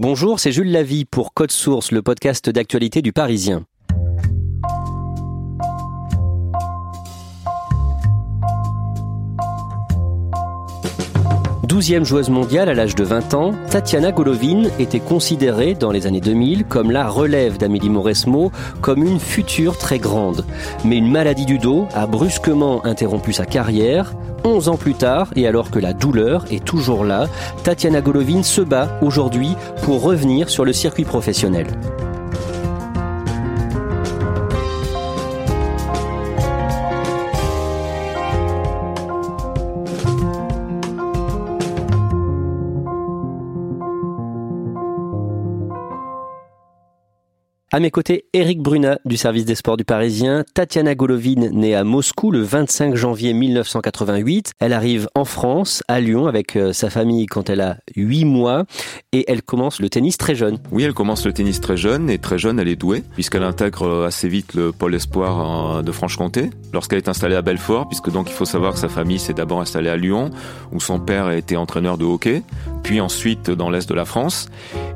Bonjour, c'est Jules Lavie pour Code Source, le podcast d'actualité du Parisien. Douzième joueuse mondiale à l'âge de 20 ans, Tatiana Golovin était considérée dans les années 2000 comme la relève d'Amélie Mauresmo, comme une future très grande. Mais une maladie du dos a brusquement interrompu sa carrière. 11 ans plus tard, et alors que la douleur est toujours là, Tatiana Golovin se bat aujourd'hui pour revenir sur le circuit professionnel. À mes côtés, Eric Bruna du service des sports du Parisien, Tatiana Golovin, née à Moscou le 25 janvier 1988. Elle arrive en France, à Lyon, avec euh, sa famille quand elle a 8 mois et elle commence le tennis très jeune. Oui, elle commence le tennis très jeune et très jeune, elle est douée puisqu'elle intègre euh, assez vite le pôle espoir de Franche-Comté lorsqu'elle est installée à Belfort puisque donc il faut savoir que sa famille s'est d'abord installée à Lyon où son père été entraîneur de hockey puis ensuite dans l'est de la France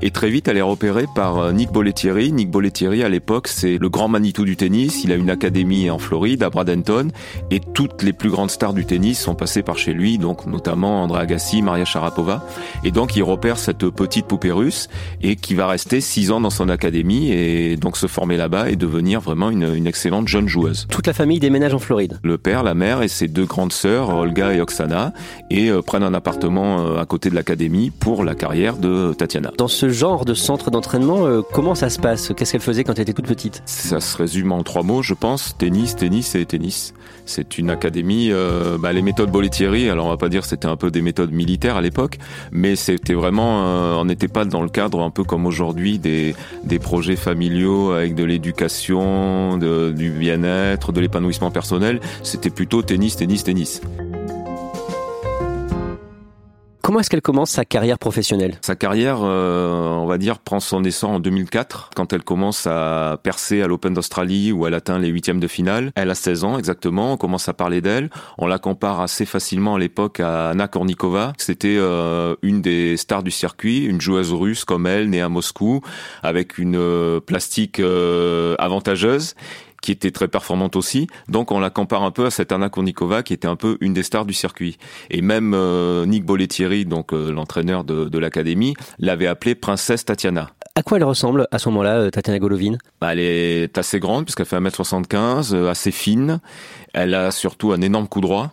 et très vite elle est repérée par euh, Nick Bollettieri. Nick Bollettieri à l'époque, c'est le grand Manitou du tennis. Il a une académie en Floride, à Bradenton, et toutes les plus grandes stars du tennis sont passées par chez lui, donc notamment André Agassi, Maria Sharapova. Et donc, il repère cette petite poupée russe et qui va rester six ans dans son académie et donc se former là-bas et devenir vraiment une, une excellente jeune joueuse. Toute la famille déménage en Floride. Le père, la mère et ses deux grandes sœurs, Olga et Oksana, et euh, prennent un appartement euh, à côté de l'académie pour la carrière de Tatiana. Dans ce genre de centre d'entraînement, euh, comment ça se passe? Qu'est-ce qu'elle faisait quand elle était toute petite? Ça se résume en trois mots, je pense. Tennis, tennis et tennis. C'est une académie, euh, bah, les méthodes Bollettieri, alors on va pas dire c'était un peu des méthodes militaires à l'époque, mais c'était vraiment, euh, on n'était pas dans le cadre un peu comme aujourd'hui des, des projets familiaux avec de l'éducation, du bien-être, de l'épanouissement personnel. C'était plutôt tennis, tennis, tennis. Comment est-ce qu'elle commence sa carrière professionnelle? Sa carrière, euh, on va dire, prend son essor en 2004, quand elle commence à percer à l'Open d'Australie, où elle atteint les huitièmes de finale. Elle a 16 ans exactement, on commence à parler d'elle. On la compare assez facilement à l'époque à Anna Kornikova. C'était euh, une des stars du circuit, une joueuse russe comme elle, née à Moscou, avec une euh, plastique avantageuse qui était très performante aussi. Donc on la compare un peu à cette Anna Kournikova qui était un peu une des stars du circuit. Et même euh, Nick Bollettieri, donc euh, l'entraîneur de, de l'académie, l'avait appelée Princesse Tatiana. À quoi elle ressemble à ce moment-là, euh, Tatiana Golovin? Bah, Elle est assez grande puisqu'elle fait 1m75, assez fine. Elle a surtout un énorme coup droit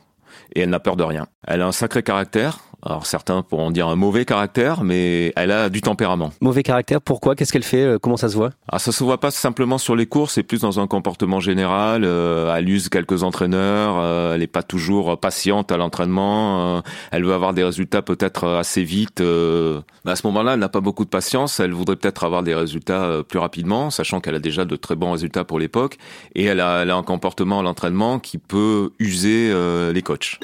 et elle n'a peur de rien. Elle a un sacré caractère. Alors certains pourront dire un mauvais caractère, mais elle a du tempérament. Mauvais caractère, pourquoi? Qu'est-ce qu'elle fait euh, Comment ça se voit? Ah, ça se voit pas simplement sur les courses, c'est plus dans un comportement général. Euh, elle use quelques entraîneurs, euh, elle n'est pas toujours patiente à l'entraînement. elle veut avoir des résultats peut-être assez vite. à ce moment-là, elle n'a pas beaucoup de patience. Elle voudrait peut-être avoir des résultats plus rapidement, sachant qu'elle a déjà de très bons résultats pour l'époque. Et elle a, elle a un comportement à l'entraînement qui peut user les coachs.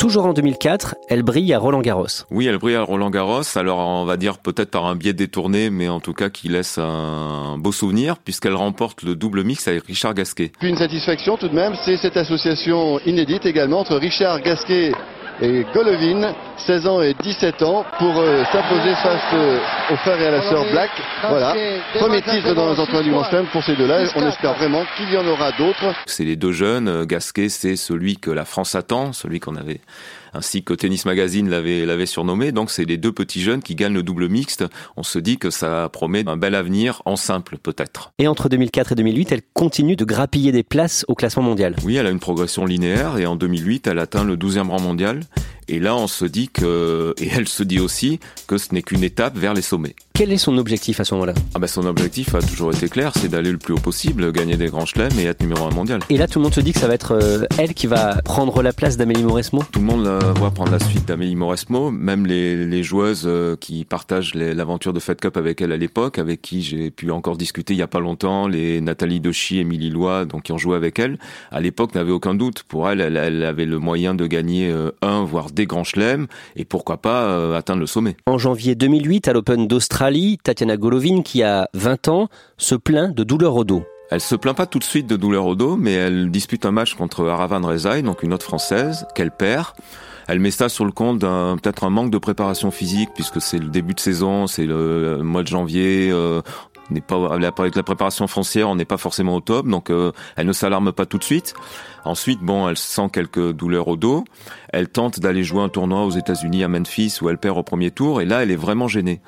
Toujours en 2004, elle brille à Roland Garros. Oui, elle brille à Roland Garros. Alors, on va dire peut-être par un biais détourné, mais en tout cas qui laisse un beau souvenir, puisqu'elle remporte le double mix avec Richard Gasquet. Puis une satisfaction tout de même, c'est cette association inédite également entre Richard Gasquet et Golovin, 16 ans et 17 ans, pour euh, s'imposer face euh, aux frères et à la sœur Black. Voilà, premier titre dans les entraînements du Grand Chelem pour ces deux-là. On espère vraiment qu'il y en aura d'autres. C'est les deux jeunes. Gasquet, c'est celui que la France attend, celui qu'on avait ainsi que Tennis Magazine l'avait surnommé. Donc c'est les deux petits jeunes qui gagnent le double mixte. On se dit que ça promet un bel avenir en simple peut-être. Et entre 2004 et 2008, elle continue de grappiller des places au classement mondial. Oui, elle a une progression linéaire et en 2008, elle atteint le 12e rang mondial. Et là, on se dit que, et elle se dit aussi que ce n'est qu'une étape vers les sommets. Quel est son objectif à ce moment-là? Ah ben Son objectif a toujours été clair, c'est d'aller le plus haut possible, gagner des grands chelems et être numéro un mondial. Et là, tout le monde se dit que ça va être euh, elle qui va prendre la place d'Amélie Mauresmo? Tout le monde la voit prendre la suite d'Amélie Mauresmo, même les, les joueuses euh, qui partagent l'aventure de Fed Cup avec elle à l'époque, avec qui j'ai pu encore discuter il y a pas longtemps, les Nathalie Dochi, Émilie Lois, donc qui ont joué avec elle, à l'époque n'avaient aucun doute. Pour elle, elle, elle, avait le moyen de gagner euh, un, voire des grands chelems, et pourquoi pas euh, atteindre le sommet. En janvier 2008, à l'Open d'Australie, Tatiana Golovin, qui a 20 ans, se plaint de douleurs au dos. Elle se plaint pas tout de suite de douleurs au dos, mais elle dispute un match contre Aravan Rezaï, donc une autre française, qu'elle perd. Elle met ça sur le compte d'un peut-être un manque de préparation physique puisque c'est le début de saison, c'est le mois de janvier. Euh, n'est pas avec la préparation foncière, on n'est pas forcément au top, donc euh, elle ne s'alarme pas tout de suite. Ensuite, bon, elle sent quelques douleurs au dos. Elle tente d'aller jouer un tournoi aux États-Unis à Memphis où elle perd au premier tour et là, elle est vraiment gênée.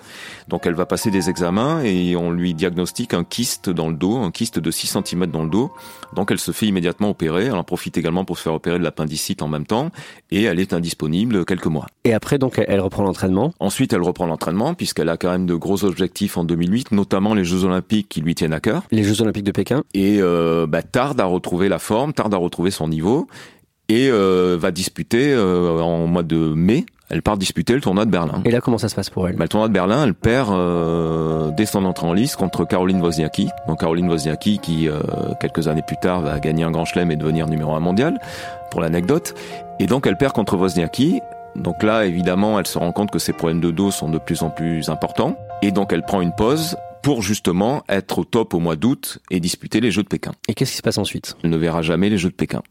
Donc, elle va passer des examens et on lui diagnostique un kyste dans le dos, un kyste de 6 cm dans le dos. Donc, elle se fait immédiatement opérer. Elle en profite également pour se faire opérer de l'appendicite en même temps et elle est indisponible quelques mois. Et après, donc, elle reprend l'entraînement? Ensuite, elle reprend l'entraînement puisqu'elle a quand même de gros objectifs en 2008, notamment les Jeux Olympiques qui lui tiennent à cœur. Les Jeux Olympiques de Pékin? Et euh, bah, tarde à retrouver la forme, tarde à retrouver son niveau et euh, va disputer euh, en mois de mai. Elle part disputer le tournoi de Berlin. Et là, comment ça se passe pour elle? Bah, Le tournoi de Berlin, elle perd euh, dès son entrée en lice contre Caroline Wozniacki. Donc Caroline Wozniacki qui, quelques années plus tard, va gagner un grand chelem et devenir numéro un mondial, pour l'anecdote. Et donc elle perd contre Wozniacki. Donc là, évidemment, elle se rend compte que ses problèmes de dos sont de plus en plus importants. Et donc elle prend une pause pour justement être au top au mois d'août et disputer les Jeux de Pékin. Et qu'est-ce qui se passe ensuite? Elle ne verra jamais les Jeux de Pékin.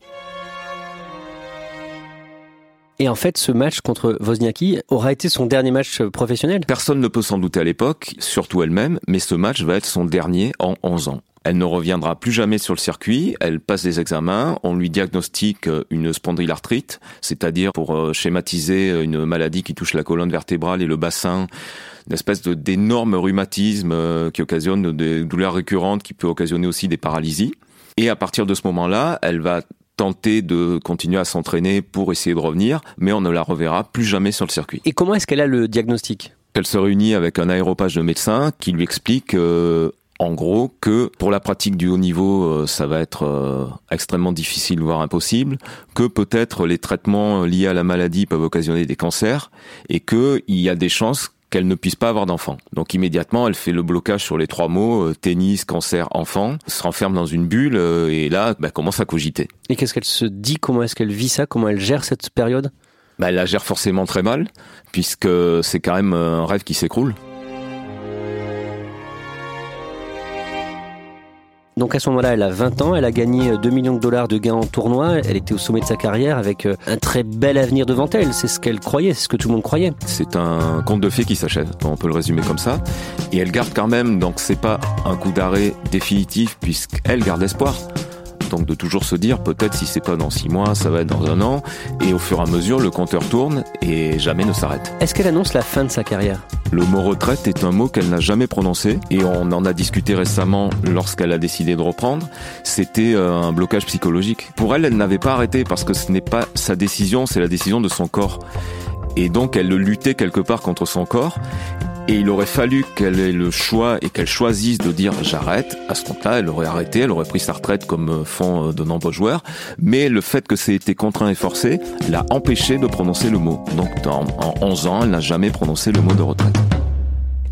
Et en fait, ce match contre Wozniacki aura été son dernier match professionnel Personne ne peut s'en douter à l'époque, surtout elle-même, mais ce match va être son dernier en 11 ans. Elle ne reviendra plus jamais sur le circuit, elle passe des examens, on lui diagnostique une spondylarthrite, c'est-à-dire pour euh, schématiser une maladie qui touche la colonne vertébrale et le bassin, une espèce d'énorme rhumatisme euh, qui occasionne des douleurs récurrentes qui peut occasionner aussi des paralysies. Et à partir de ce moment-là, elle va tenter de continuer à s'entraîner pour essayer de revenir, mais on ne la reverra plus jamais sur le circuit. Et comment est-ce qu'elle a le diagnostic? Elle se réunit avec un aéropage de médecins qui lui explique euh, en gros que pour la pratique du haut niveau, euh, ça va être euh, extrêmement difficile, voire impossible, que peut-être les traitements liés à la maladie peuvent occasionner des cancers et qu'il y a des chances qu'elle ne puisse pas avoir d'enfant. Donc immédiatement, elle fait le blocage sur les trois mots euh, tennis, cancer, enfant, se renferme dans une bulle euh, et là, bah, commence à cogiter. Et qu'est-ce qu'elle se dit? Comment est-ce qu'elle vit ça? Comment elle gère cette période? Bah, Elle la gère forcément très mal, puisque c'est quand même un rêve qui s'écroule. Donc à ce moment-là, elle a 20 ans, elle a gagné 2 millions de dollars de gains en tournoi, elle était au sommet de sa carrière avec euh, un très bel avenir devant elle, c'est ce qu'elle croyait, c'est ce que tout le monde croyait. C'est un conte de fées qui s'achève, on peut le résumer comme ça. Et elle garde quand même, donc c'est pas un coup d'arrêt définitif puisqu'elle garde espoir donc de toujours se dire peut-être si c'est pas dans six mois, ça va être dans un an, et au fur et à mesure le compteur tourne et jamais ne s'arrête. Est-ce qu'elle annonce la fin de sa carrière? Le mot retraite est un mot qu'elle n'a jamais prononcé et on en a discuté récemment lorsqu'elle a décidé de reprendre. C'était euh, un blocage psychologique. Pour elle, elle n'avait pas arrêté parce que ce n'est pas sa décision, c'est la décision de son corps. Et donc elle luttait quelque part contre son corps et il aurait fallu qu'elle ait le choix et qu'elle choisisse de dire j'arrête. À ce compte-là, elle aurait arrêté, elle aurait pris sa retraite comme euh, font euh, de nombreux joueurs. Mais le fait que c'est été contraint et forcé l'a empêché de prononcer le mot. Donc en, 11 ans, elle n'a jamais prononcé le mot de retraite.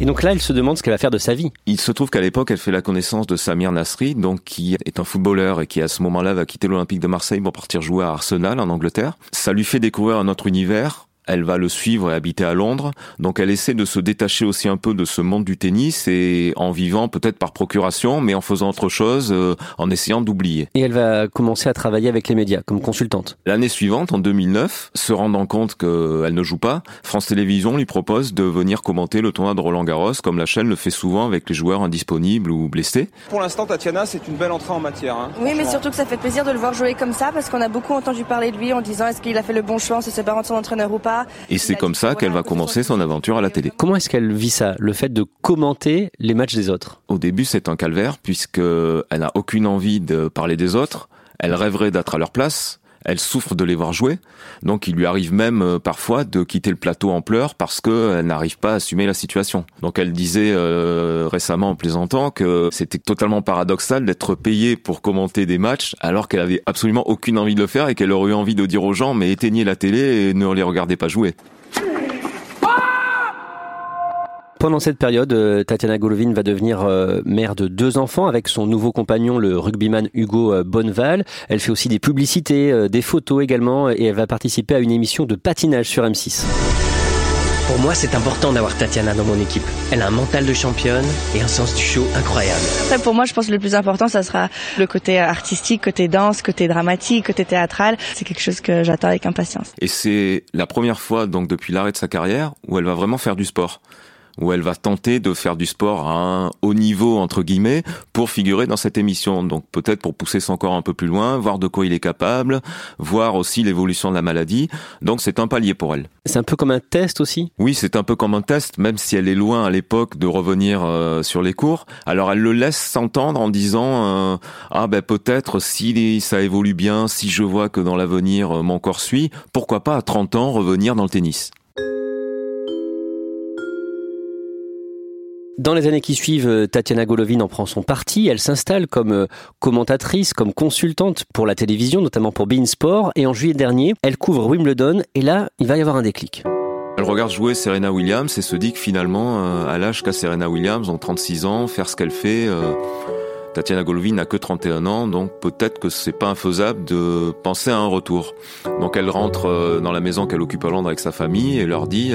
Et donc là, elle se demande ce qu'elle va faire de sa vie. Il se trouve qu'à l'époque, elle fait la connaissance de Samir Nasri, donc qui est un footballeur et qui à ce moment-là va quitter l'Olympique de Marseille pour partir jouer à Arsenal en Angleterre. Ça lui fait découvrir un autre univers elle va le suivre et habiter à Londres. Donc elle essaie de se détacher aussi un peu de ce monde du tennis et en vivant peut-être par procuration, mais en faisant autre chose, euh, en essayant d'oublier. Et elle va commencer à travailler avec les médias comme consultante. L'année suivante, en 2009, se rendant compte qu'elle ne joue pas, France Télévisions lui propose de venir commenter le tournoi de Roland Garros, comme la chaîne le fait souvent avec les joueurs indisponibles ou blessés. Pour l'instant, Tatiana, c'est une belle entrée en matière. Hein, oui, mais surtout que ça fait plaisir de le voir jouer comme ça, parce qu'on a beaucoup entendu parler de lui en disant est-ce qu'il a fait le bon choix, si c'est pas son entraîneur ou pas. Et c'est comme ça qu'elle va commencer son aventure à la télé. Comment est-ce qu'elle vit ça, le fait de commenter les matchs des autres? Au début, c'est un calvaire, puisque elle n'a aucune envie de parler des autres. Elle rêverait d'être à leur place elle souffre de les voir jouer. Donc il lui arrive même euh, parfois de quitter le plateau en pleurs parce qu'elle n'arrive pas à assumer la situation. Donc elle disait euh, récemment en plaisantant que c'était totalement paradoxal d'être payée pour commenter des matchs alors qu'elle avait absolument aucune envie de le faire et qu'elle aurait eu envie de dire aux gens mais éteignez la télé et ne les regardez pas jouer. Pendant cette période, euh, Tatiana Golovin va devenir euh, mère de deux enfants avec son nouveau compagnon, le rugbyman Hugo euh, Bonneval. Elle fait aussi des publicités, des photos également, et elle va participer à une émission de patinage sur M6. Pour moi, c'est important d'avoir Tatiana dans mon équipe. Elle a un mental de championne et un sens du show incroyable. Après, pour moi, je pense que le plus important, ça sera le côté artistique, côté danse, côté dramatique, côté théâtral. C'est quelque chose que j'attends avec impatience. Et c'est la première fois, donc, depuis l'arrêt de sa carrière, où elle va vraiment faire du sport où elle va tenter de faire du sport à un haut niveau entre guillemets pour figurer dans cette émission. Donc peut-être pour pousser son corps un peu plus loin, voir de quoi il est capable, voir aussi l'évolution de la maladie. Donc c'est un palier pour elle. C'est un peu comme un test aussi? Oui, c'est un peu comme un test, même si elle est loin à l'époque de revenir euh, sur les cours. Alors elle le laisse s'entendre en disant euh, ah ben peut-être si ça évolue bien, si je vois que dans l'avenir euh, mon corps suit, pourquoi pas à 30 ans revenir dans le tennis. Dans les années qui suivent, euh, Tatiana Golovin en prend son parti. Elle s'installe comme euh, commentatrice, comme consultante pour la télévision, notamment pour Bein Sport. Et en juillet dernier, elle couvre Wimbledon. Et là, il va y avoir un déclic. Elle regarde jouer Serena Williams et se dit que finalement, euh, à l'âge qu'a Serena Williams, en 36 ans, faire ce qu'elle fait, Tatiana Golovin n'a que 31 ans, donc peut-être que c'est pas infaisable de penser à un retour. Donc elle rentre dans la maison qu'elle occupe à Londres avec sa famille et leur dit,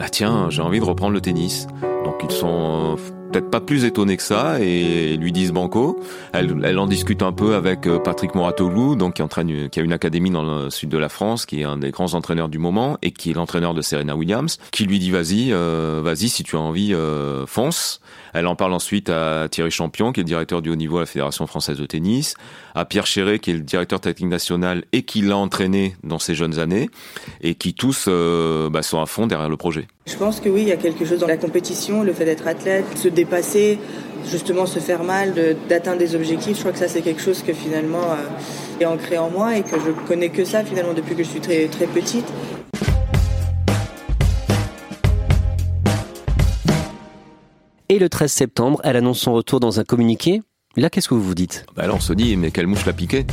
bah tiens, j'ai envie de reprendre le tennis. Donc ils sont peut-être pas plus étonnés que ça et lui disent banco. Elle, elle en discute un peu avec euh, Patrick Moratoglou, donc qui entraîne, qui a une académie dans le sud de la France, qui est un des grands entraîneurs du moment et qui est l'entraîneur de Serena Williams, qui lui dit vas-y, euh, vas-y si tu as envie, euh, fonce. Elle en parle ensuite à Thierry Champion, qui est le directeur du haut niveau à la Fédération française de tennis, à Pierre Chéret, qui est le directeur technique national et qui l'a entraîné dans ses jeunes années, et qui tous bah, sont à fond derrière le projet. Je pense que oui, il y a quelque chose dans la compétition, le fait d'être athlète, se dépasser, justement se faire mal, d'atteindre des objectifs. Je crois que ça c'est quelque chose que finalement euh, est ancré en moi et que je connais que ça finalement depuis que je suis très petite. Et le 13 septembre, elle annonce son retour dans un communiqué. Là, qu'est-ce que vous vous dites? Bah Alors on se dit, mais quelle mouche l'a piqué?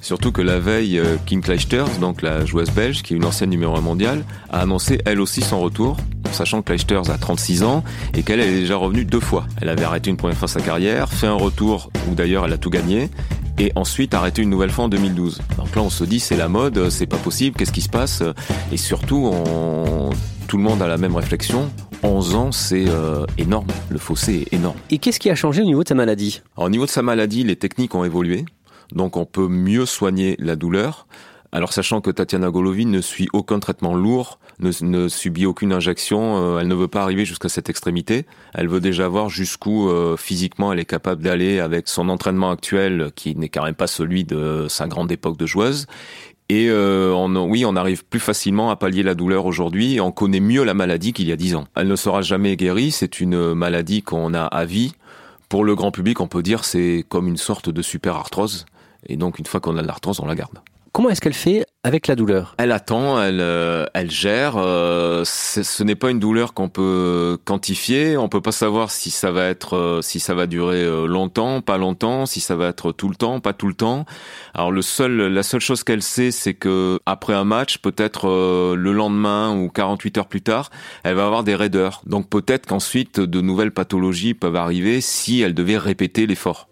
Surtout que la veille, euh, Kim Clijsters, donc la joueuse belge, qui est une ancienne numéro 1 mondiale, a annoncé elle aussi son retour, sachant que Clijsters a 36 ans et qu'elle est déjà revenue deux fois. Elle avait arrêté une première fois sa carrière, fait un retour où d'ailleurs elle a tout gagné, et ensuite arrêté une nouvelle fois en 2012. Donc là on se dit c'est la mode, c'est pas possible, qu'est-ce qui se passe? Et surtout, tout le monde a la même réflexion, 11 ans, c'est euh, énorme. Le fossé est énorme. Et qu'est-ce qui a changé au niveau de sa maladie? Au niveau de sa maladie, les techniques ont évolué donc on peut mieux soigner la douleur. Alors sachant que Tatiana Golovin ne suit aucun traitement lourd, ne, subit aucune injection, euh, elle ne veut pas arriver jusqu'à cette extrémité. Elle veut déjà voir jusqu'où euh, physiquement elle est capable d'aller avec son entraînement actuel, qui n'est quand même pas celui de sa grande époque de joueuse. Et euh, oui, on arrive plus facilement à pallier la douleur aujourd'hui. On connaît mieux la maladie qu'il y a dix ans. Elle ne sera jamais guérie. C'est une maladie qu'on a à vie. Pour le grand public, on peut dire c'est comme une sorte de super arthrose. Et donc, une fois qu'on a l'arthrose, on la garde. Comment est-ce qu'elle fait avec la douleur? Elle attend, elle, euh, elle gère. Euh, ce n'est pas une douleur qu'on peut quantifier. On peut pas savoir si ça va être, euh, si ça va durer longtemps, pas longtemps, si ça va être tout le temps, pas tout le temps. Alors le seul, la seule chose qu'elle sait, c'est que après un match, peut-être le lendemain ou 48 heures plus tard, elle va avoir des raideurs. Donc peut-être qu'ensuite de nouvelles pathologies peuvent arriver si elle devait répéter l'effort.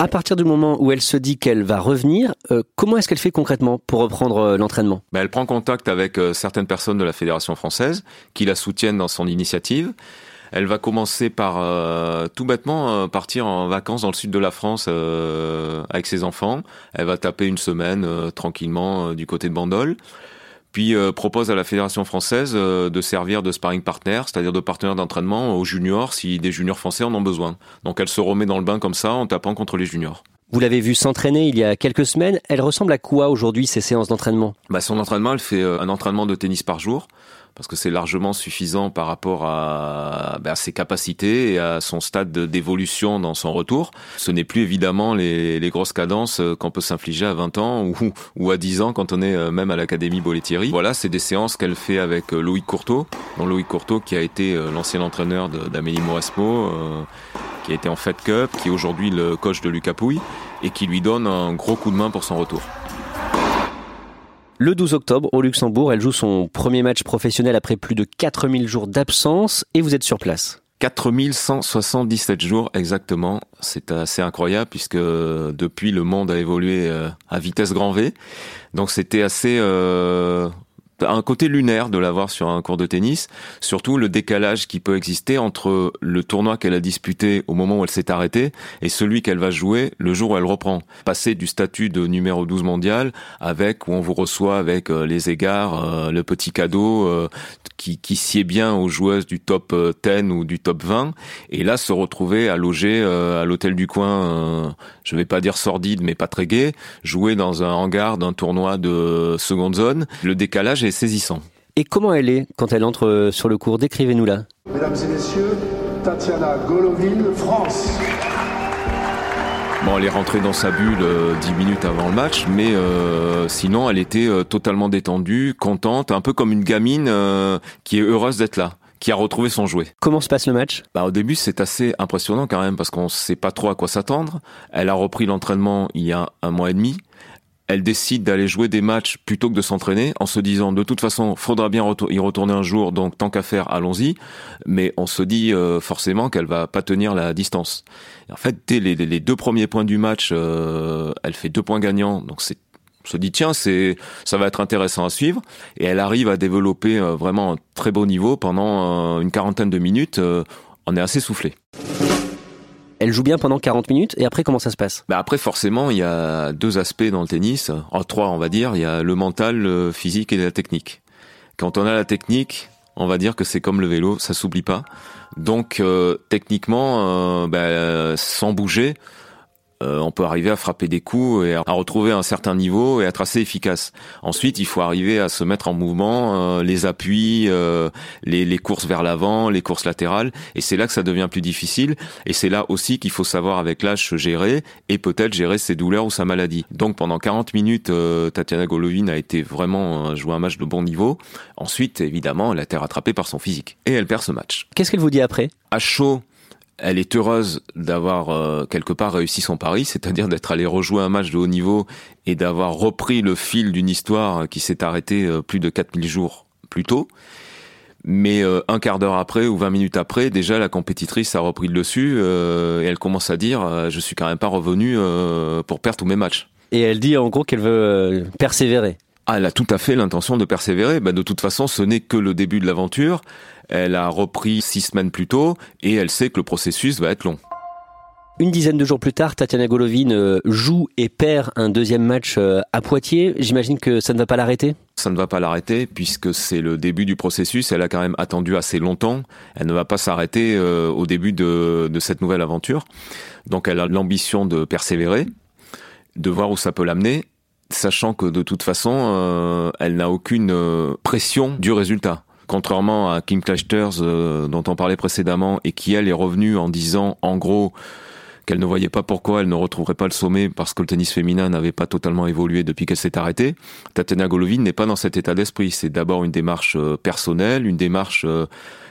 À partir du moment où elle se dit qu'elle va revenir, euh, comment est-ce qu'elle fait concrètement pour reprendre euh, l'entraînement? Ben, Elle prend contact avec euh, certaines personnes de la Fédération française qui la soutiennent dans son initiative. Elle va commencer par tout bêtement partir en vacances dans le sud de la France avec ses enfants. Elle va taper une semaine tranquillement du côté de Bandol puis euh, propose à la fédération française euh, de servir de sparring partner, c'est-à-dire de partenaire d'entraînement aux juniors si des juniors français en ont besoin. Donc elle se remet dans le bain comme ça en tapant contre les juniors. Vous l'avez vu s'entraîner il y a quelques semaines. Elle ressemble à quoi aujourd'hui ces séances d'entraînement? Bah, Son entraînement, elle fait euh, un entraînement de tennis par jour parce que c'est largement suffisant par rapport à, bah, ses capacités et à son stade d'évolution dans son retour. Ce n'est plus évidemment les, grosses cadences euh, qu'on peut s'infliger à 20 ans ou, à 10 ans quand on est euh, même à l'Académie Bolettieri. Voilà, c'est des séances qu'elle fait avec Loïc Courteau, dont Loïc Courteau qui a été l'ancien entraîneur d'Amélie Mauresmo, qui a été en Fed Cup, qui est aujourd'hui le coach de Lucas Pouille et qui lui donne un gros coup de main pour son retour. Le 12 octobre, au Luxembourg, elle joue son premier match professionnel après plus de 4000 jours d'absence et vous êtes sur place. 4177 jours exactement. C'est assez incroyable puisque depuis le monde a évolué euh, à vitesse grand V. Donc c'était assez euh, un côté lunaire de l'avoir sur un cours de tennis, surtout le décalage qui peut exister entre le tournoi qu'elle a disputé au moment où elle s'est arrêtée et celui qu'elle va jouer le jour où elle reprend. Passer du statut de numéro 12 mondial avec où on vous reçoit avec euh, les égards, euh, le petit cadeau euh, qui, qui sied bien aux joueuses du top 10 ou du top 20 et là se retrouver à loger à l'hôtel du coin, je vais pas dire sordide mais pas très gai, jouer dans un hangar d'un tournoi de seconde zone. Le décalage est saisissant. Et comment elle est quand elle entre euh, sur le cours? Décrivez-nous-la. Mesdames et messieurs, Tatiana Golovin, France. Bon, elle est rentrée dans sa bulle euh, dix minutes avant le match, mais euh, sinon, elle était totalement détendue, contente, un peu comme une gamine qui est heureuse d'être là qui a retrouvé son jouet. Comment se passe le match? Bah, Au début, c'est assez impressionnant quand même parce qu'on ne sait pas trop à quoi s'attendre. Elle a repris l'entraînement il y a un mois et demi elle décide d'aller jouer des matchs plutôt que de s'entraîner en se disant de toute façon faudra bien y retourner un jour donc tant qu'à faire allons-y. Mais on se dit euh, forcément qu'elle va pas tenir la distance. En fait dès les, deux premiers points du match euh, elle fait deux points gagnants. Donc c'est on se dit tiens c'est ça va être intéressant à suivre. Et elle arrive à développer euh, vraiment un très beau niveau pendant une quarantaine de minutes on est assez soufflé elle joue bien pendant 40 minutes et après comment ça se passe? Bah Après forcément il y a deux aspects dans le tennis, en trois on va dire, il y a le mental, le physique et la technique. Quand on a la technique, on va dire que c'est comme le vélo, ça s'oublie pas. Donc euh, techniquement, euh, bah, sans bouger, euh, on peut arriver à frapper des coups et à retrouver un certain niveau et être assez efficace. Ensuite, il faut arriver à se mettre en mouvement, euh, les appuis, euh, les, les, courses vers l'avant, les courses latérales, et c'est là que ça devient plus difficile. Et c'est là aussi qu'il faut savoir avec l'âge se gérer et peut-être gérer ses douleurs ou sa maladie. Donc pendant 40 minutes, Tatiana Golovin a été vraiment joué un match de bon niveau. Ensuite, évidemment, elle a été rattrapée par son physique et elle perd ce match. Qu'est-ce qu'elle vous dit après? À chaud, elle est heureuse d'avoir euh, quelque part réussi son pari, c'est-à-dire d'être allée rejouer un match de haut niveau et d'avoir repris le fil d'une histoire qui s'est arrêtée euh, plus de 4000 jours plus tôt. Mais euh, un quart d'heure après ou 20 minutes après, déjà la compétitrice a repris le dessus et elle commence à dire je suis quand même pas revenue pour perdre tous mes matchs. Et elle dit en gros qu'elle veut persévérer. Ah, elle a tout à fait l'intention de persévérer. Bah, de toute façon, ce n'est que le début de l'aventure. Elle a repris six semaines plus tôt et elle sait que le processus va être long. Une dizaine de jours plus tard, Tatiana Golovin euh, joue et perd un deuxième match euh, à Poitiers. J'imagine que ça ne va pas l'arrêter? Ça ne va pas l'arrêter puisque c'est le début du processus. Elle a quand même attendu assez longtemps. Elle ne va pas s'arrêter euh, au début de, de cette nouvelle aventure. Donc elle a l'ambition de persévérer, de voir où ça peut l'amener sachant que de toute façon, euh, elle n'a aucune euh, pression du résultat. Contrairement à Kim Clijsters euh, dont on parlait précédemment et qui elle est revenue en disant en gros qu'elle ne voyait pas pourquoi elle ne retrouverait pas le sommet parce que le tennis féminin n'avait pas totalement évolué depuis qu'elle s'est arrêtée. Tatiana Golovin n'est pas dans cet état d'esprit. C'est d'abord une démarche personnelle, une démarche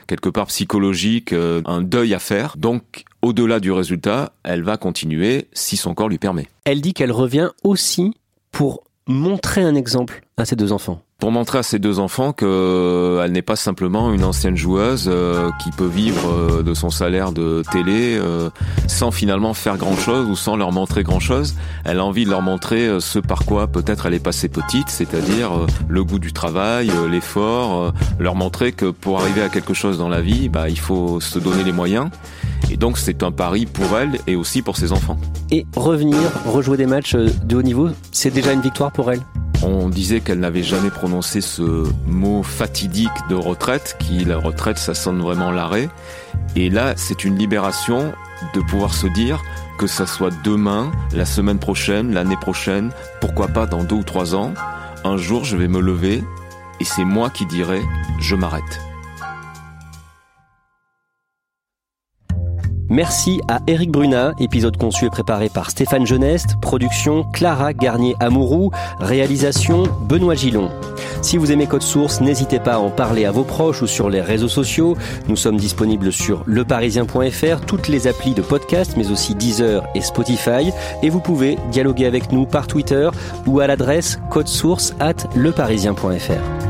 quelque part psychologique, un deuil à faire. Donc, au-delà du résultat, elle va continuer si son corps lui permet. Elle dit qu'elle revient aussi pour montrer un exemple à ses deux enfants pour montrer à ses deux enfants qu'elle euh, n'est pas simplement une ancienne joueuse euh, qui peut vivre euh, de son salaire de télé sans finalement faire grand-chose ou sans leur montrer grand-chose. Elle a envie de leur montrer ce par quoi peut-être elle est passée petite, c'est-à-dire le goût du travail, l'effort, leur montrer que pour arriver à quelque chose dans la vie, bah, il faut se donner les moyens. Et donc c'est un pari pour elle et aussi pour ses enfants. Et revenir, rejouer des matchs de haut niveau, c'est déjà une victoire pour elle? On disait qu'elle n'avait jamais prononcé ce mot fatidique de retraite, qui la retraite, ça sonne vraiment l'arrêt. Et là, c'est une libération de pouvoir se dire que ça soit demain, la semaine prochaine, l'année prochaine, pourquoi pas dans deux ou trois ans, un jour je vais me lever et c'est moi qui dirai je m'arrête. Merci à Eric Bruna, épisode conçu et préparé par Stéphane Geneste, production Clara Garnier-Amouroux, réalisation Benoît Gillon. Si vous aimez Code Source, n'hésitez pas à en parler à vos proches ou sur les réseaux sociaux. Nous sommes disponibles sur leparisien.fr, toutes les applis de podcast, mais aussi Deezer et Spotify. Et vous pouvez dialoguer avec nous par Twitter ou à l'adresse codesource at leparisien.fr.